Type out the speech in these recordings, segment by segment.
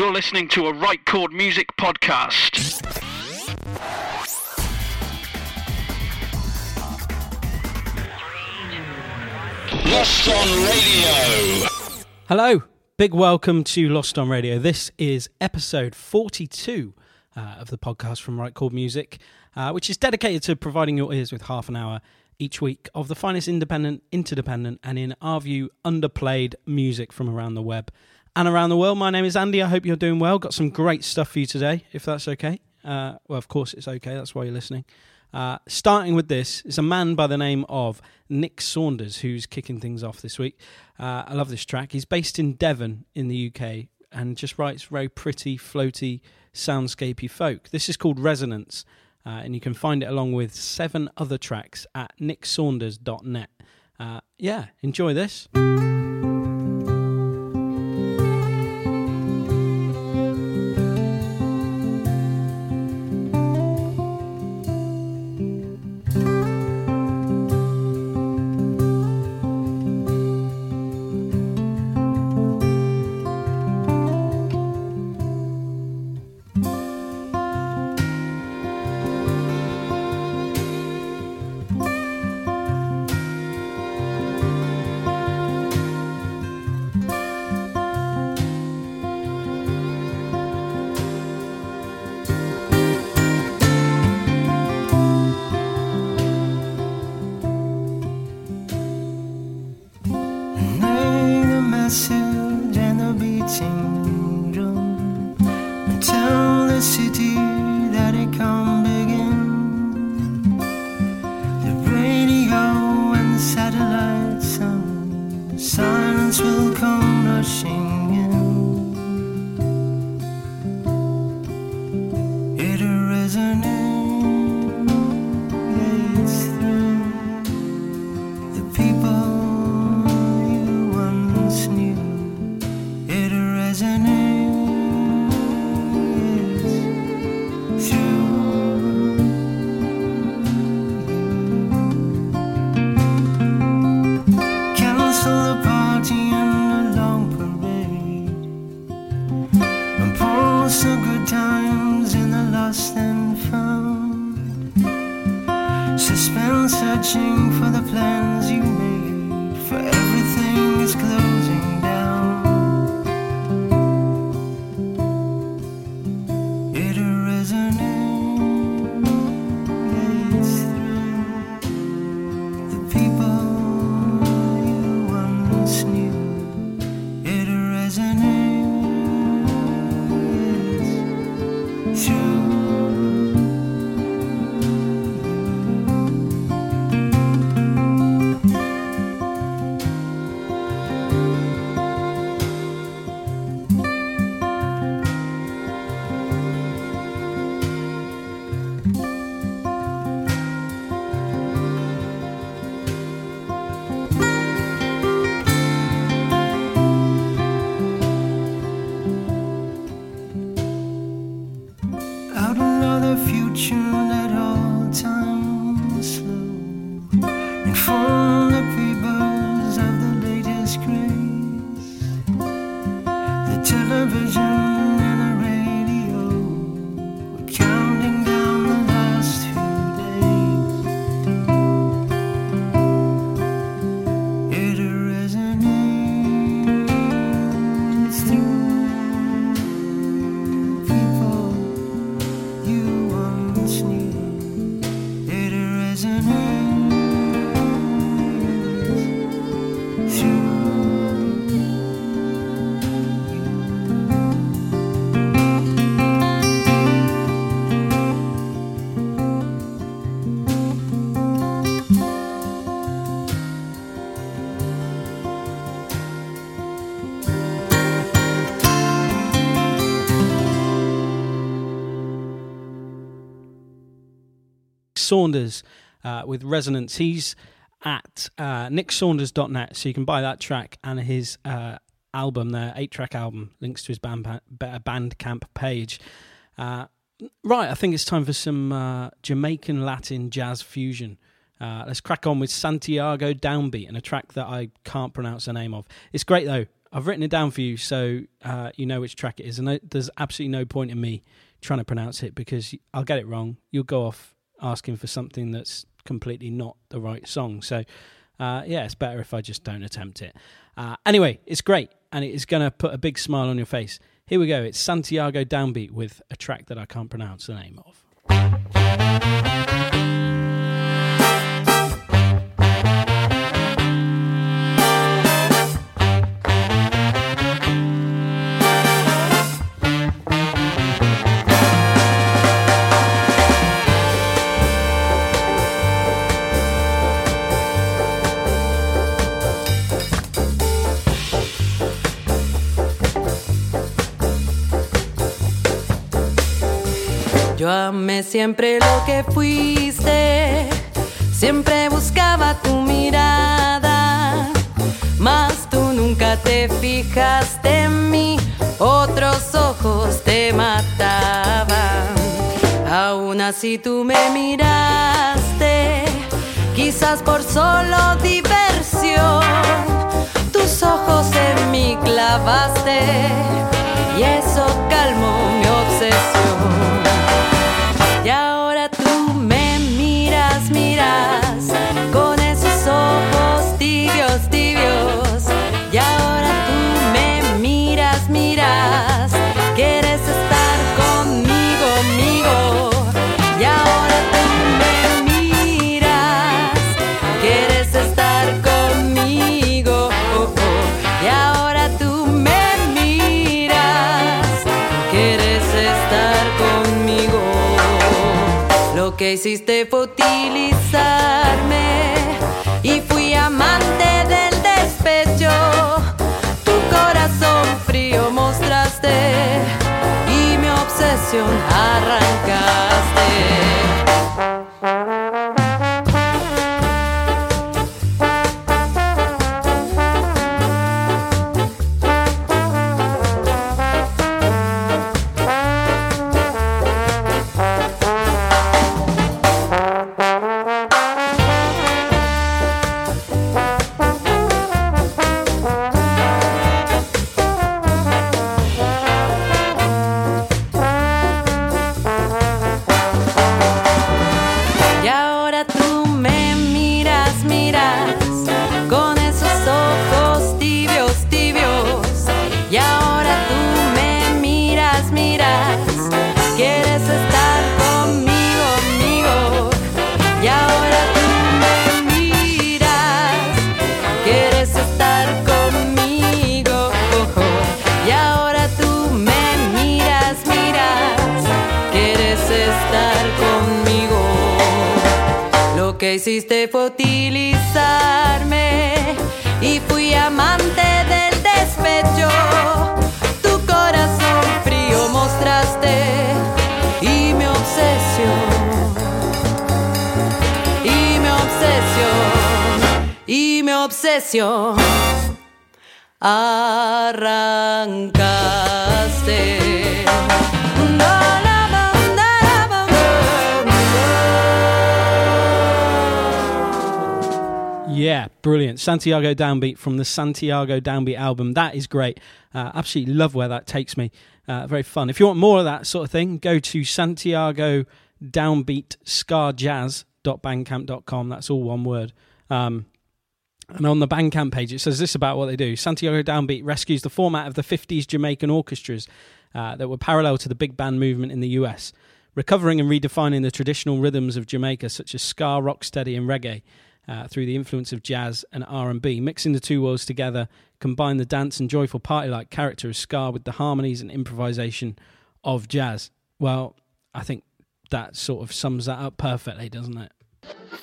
You're listening to a Right Chord Music podcast. Lost on Radio. Hello, big welcome to Lost on Radio. This is episode 42 uh, of the podcast from Right Chord Music, uh, which is dedicated to providing your ears with half an hour each week of the finest independent, interdependent, and in our view, underplayed music from around the web and around the world. My name is Andy. I hope you're doing well. Got some great stuff for you today, if that's okay. Uh, well, of course, it's okay. That's why you're listening. Uh, starting with this is a man by the name of Nick Saunders who's kicking things off this week. Uh, I love this track. He's based in Devon in the UK and just writes very pretty, floaty, soundscapey folk. This is called Resonance, uh, and you can find it along with seven other tracks at nicksaunders.net. Uh, yeah, enjoy this. Saunders uh, with Resonance. He's at uh, nicksaunders.net, so you can buy that track and his uh, album there, eight track album, links to his band Bandcamp page. Uh, right, I think it's time for some uh, Jamaican Latin jazz fusion. Uh, let's crack on with Santiago Downbeat and a track that I can't pronounce the name of. It's great though. I've written it down for you so uh, you know which track it is, and there's absolutely no point in me trying to pronounce it because I'll get it wrong. You'll go off asking for something that's completely not the right song. So, uh, yeah, it's better if I just don't attempt it. Uh, anyway, it's great and it is going to put a big smile on your face. Here we go. It's Santiago Downbeat with a track that I can't pronounce the name of. Yo amé siempre lo que fuiste, siempre buscaba tu mirada, mas tú nunca te fijaste en mí, otros ojos te mataban. Aún así tú me miraste, quizás por solo diversión, tus ojos en mí clavaste y eso calmó mi obsesión. Que hiciste y fui amante del despecho. Tu corazón frío mostraste y mi obsesión arrancaste. Que hiciste fue utilizarme y fui amante del despecho. Tu corazón frío mostraste y mi obsesión. Y mi obsesión. Y mi obsesión. Arrancaste. Yeah, brilliant. Santiago Downbeat from the Santiago Downbeat album. That is great. Uh, absolutely love where that takes me. Uh, very fun. If you want more of that sort of thing, go to Santiago Downbeat scarjazz.bandcamp.com. That's all one word. Um, and on the Bandcamp page, it says this about what they do. Santiago Downbeat rescues the format of the 50s Jamaican orchestras uh, that were parallel to the big band movement in the US, recovering and redefining the traditional rhythms of Jamaica, such as ska, rocksteady, and reggae, uh, through the influence of jazz and R&B. Mixing the two worlds together, combine the dance and joyful party-like character of ska with the harmonies and improvisation of jazz. Well, I think that sort of sums that up perfectly, doesn't it?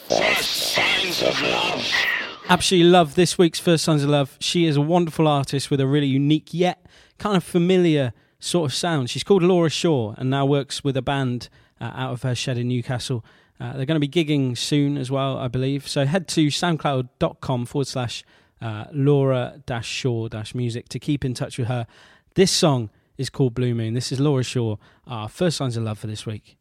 First signs of love. Absolutely love this week's First Signs of Love. She is a wonderful artist with a really unique yet kind of familiar sort of sound. She's called Laura Shaw and now works with a band uh, out of her shed in Newcastle. Uh, they're going to be gigging soon as well, I believe. So head to soundcloud.com forward slash uh, Laura Shaw music to keep in touch with her. This song is called Blue Moon. This is Laura Shaw, our first signs of love for this week.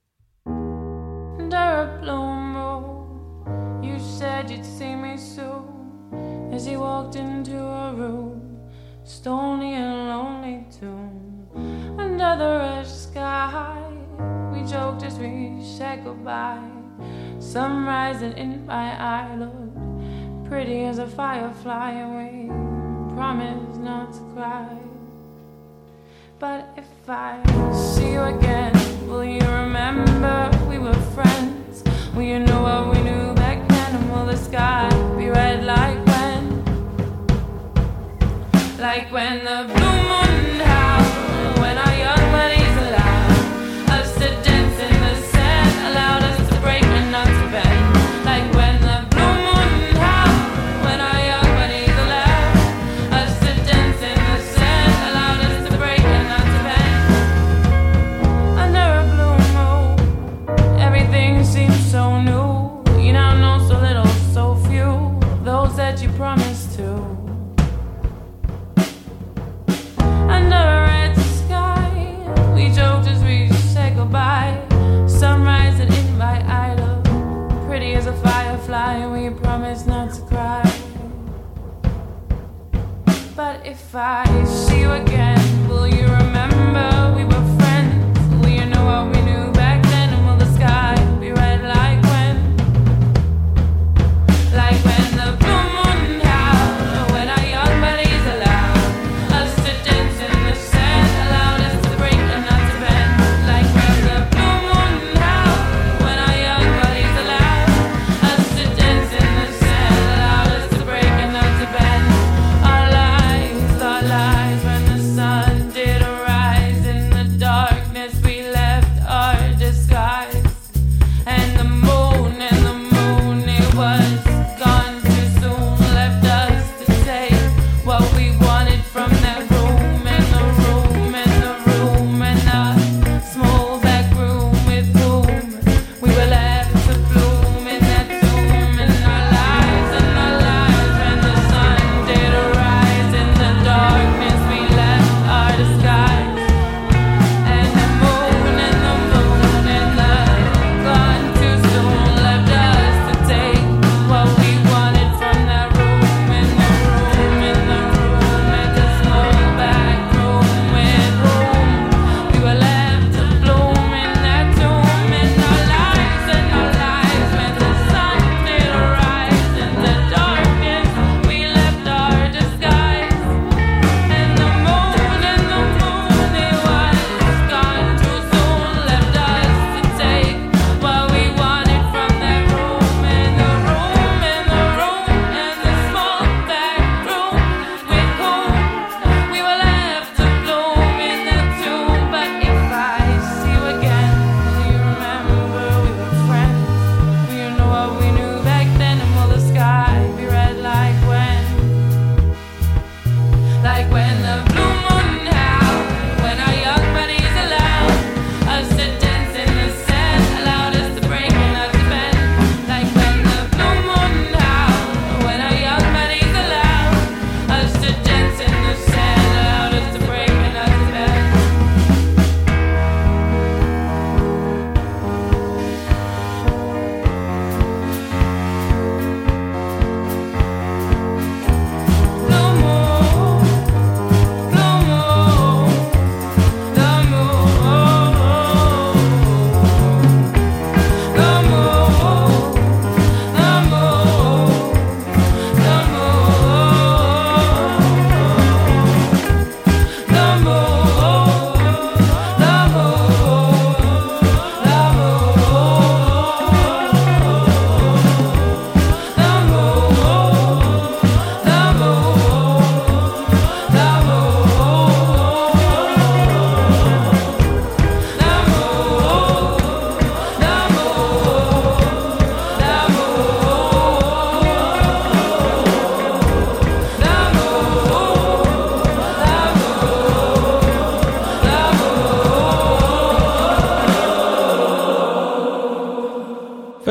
Under a blue moon, you said you'd see me soon as you walked into a room, stony and lonely tomb. Under the red sky, we joked as we said goodbye. Sun rising in my eye, Lord. Pretty as a firefly, and we promise not to cry. But if I see you again, will you remember we were friends? Will you know what we knew back then? And will the sky be red like when? Like when the blue moon.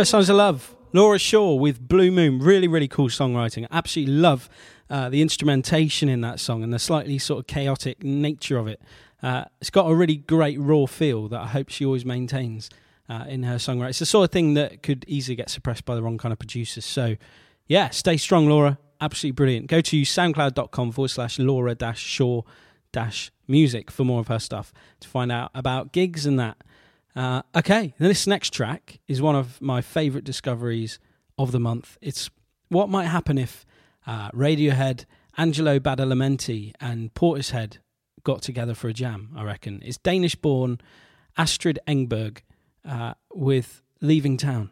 Signs of Love, Laura Shaw with Blue Moon. Really, really cool songwriting. Absolutely love uh, the instrumentation in that song and the slightly sort of chaotic nature of it. Uh, it's got a really great raw feel that I hope she always maintains uh, in her songwriting. It's the sort of thing that could easily get suppressed by the wrong kind of producers. So, yeah, stay strong, Laura. Absolutely brilliant. Go to soundcloud.com forward slash Laura dash Shaw dash music for more of her stuff to find out about gigs and that. Uh, okay, this next track is one of my favourite discoveries of the month. It's what might happen if uh, Radiohead, Angelo Badalamenti, and Portishead got together for a jam, I reckon. It's Danish born Astrid Engberg uh, with Leaving Town.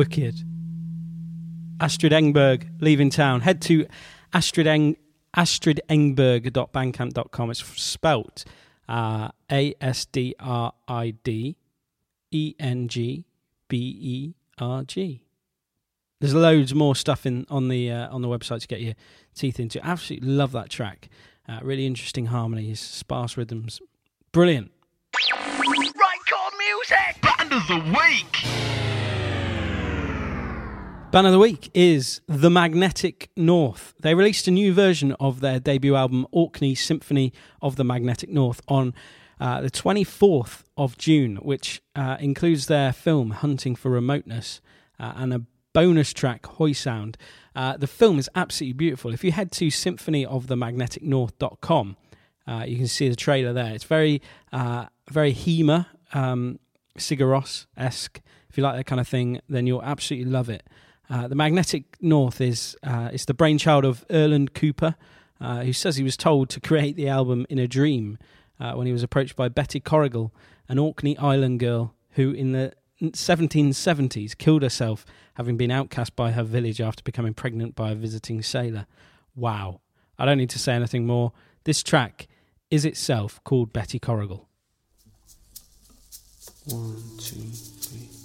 Wicked. Astrid Engberg leaving town. Head to Astrid Eng, astridengberg.bandcamp.com. It's spelt uh, A S D R I D E N G B E R G. There's loads more stuff in on the uh, on the website to get your teeth into. Absolutely love that track. Uh, really interesting harmonies, sparse rhythms, brilliant. Right chord music. Band of the week. Band of the week is The Magnetic North. They released a new version of their debut album, Orkney Symphony of the Magnetic North, on uh, the 24th of June, which uh, includes their film Hunting for Remoteness uh, and a bonus track, Hoy Sound. Uh, the film is absolutely beautiful. If you head to symphonyofthemagneticnorth.com, uh, you can see the trailer there. It's very, uh, very Heima, um, Sigur Rós esque. If you like that kind of thing, then you'll absolutely love it. Uh, the Magnetic North is uh, is the brainchild of Erland Cooper, uh, who says he was told to create the album in a dream uh, when he was approached by Betty Corrigal, an Orkney Island girl who, in the 1770s, killed herself having been outcast by her village after becoming pregnant by a visiting sailor. Wow! I don't need to say anything more. This track is itself called Betty Corrigal. One, two, three.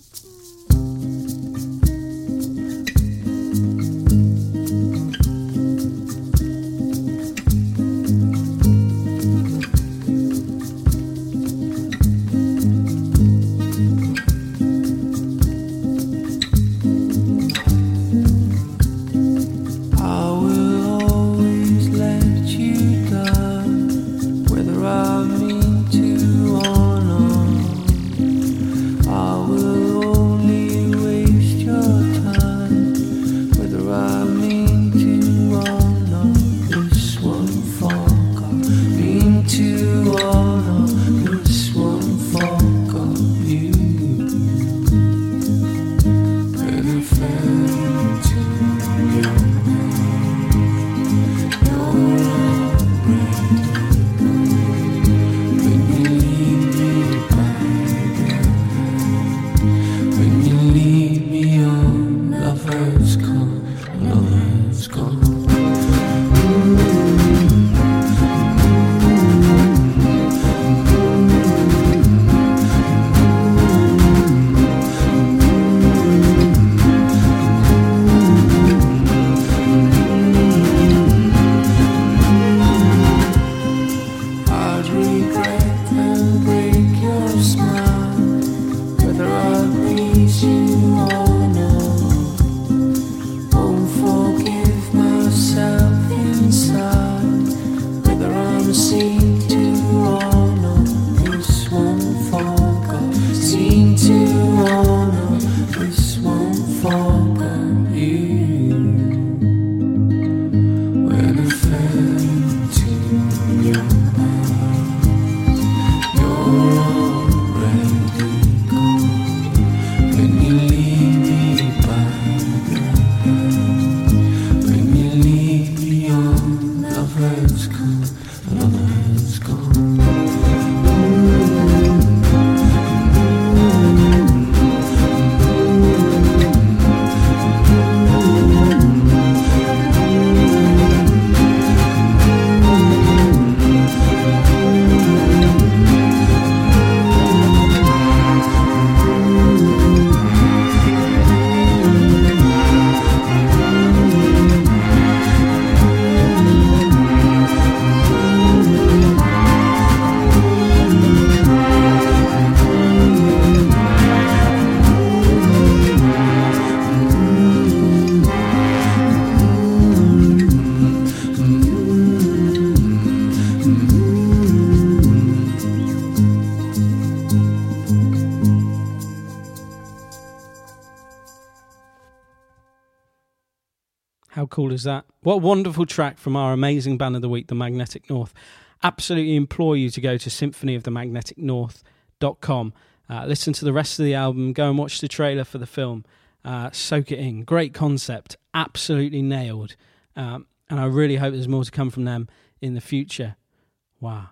Cool is that? What a wonderful track from our amazing band of the week, The Magnetic North. Absolutely implore you to go to symphonyofthemagneticnorth.com. Uh, listen to the rest of the album, go and watch the trailer for the film. Uh, soak it in. Great concept, absolutely nailed. Um, and I really hope there's more to come from them in the future. Wow.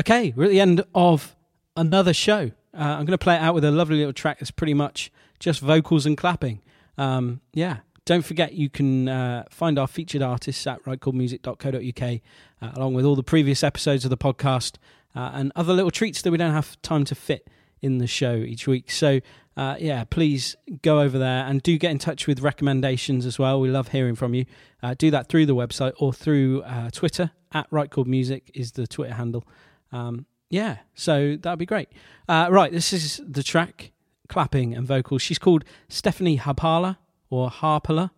Okay, we're at the end of another show. Uh, I'm going to play it out with a lovely little track that's pretty much just vocals and clapping. Um, yeah. Don't forget you can uh, find our featured artists at rightchordmusic.co.uk, uh, along with all the previous episodes of the podcast uh, and other little treats that we don't have time to fit in the show each week. So, uh, yeah, please go over there and do get in touch with recommendations as well. We love hearing from you. Uh, do that through the website or through uh, Twitter at Right Chord Music is the Twitter handle. Um, yeah, so that'd be great. Uh, right, this is the track, clapping and vocals. She's called Stefanie Haapala or Haapala,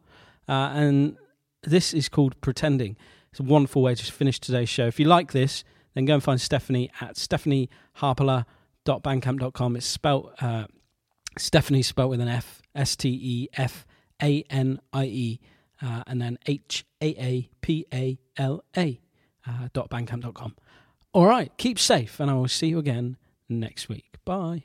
uh, and this is called Pretending. It's a wonderful way to finish today's show. If you like this, then go and find Stefanie at stefaniehaapala.bandcamp.com. It's spelt uh, Stefanie spelt with an F, S T E F A N I E, uh, and then H A A P A L A uh, dot bandcamp.com. All right, keep safe, and I will see you again next week. Bye.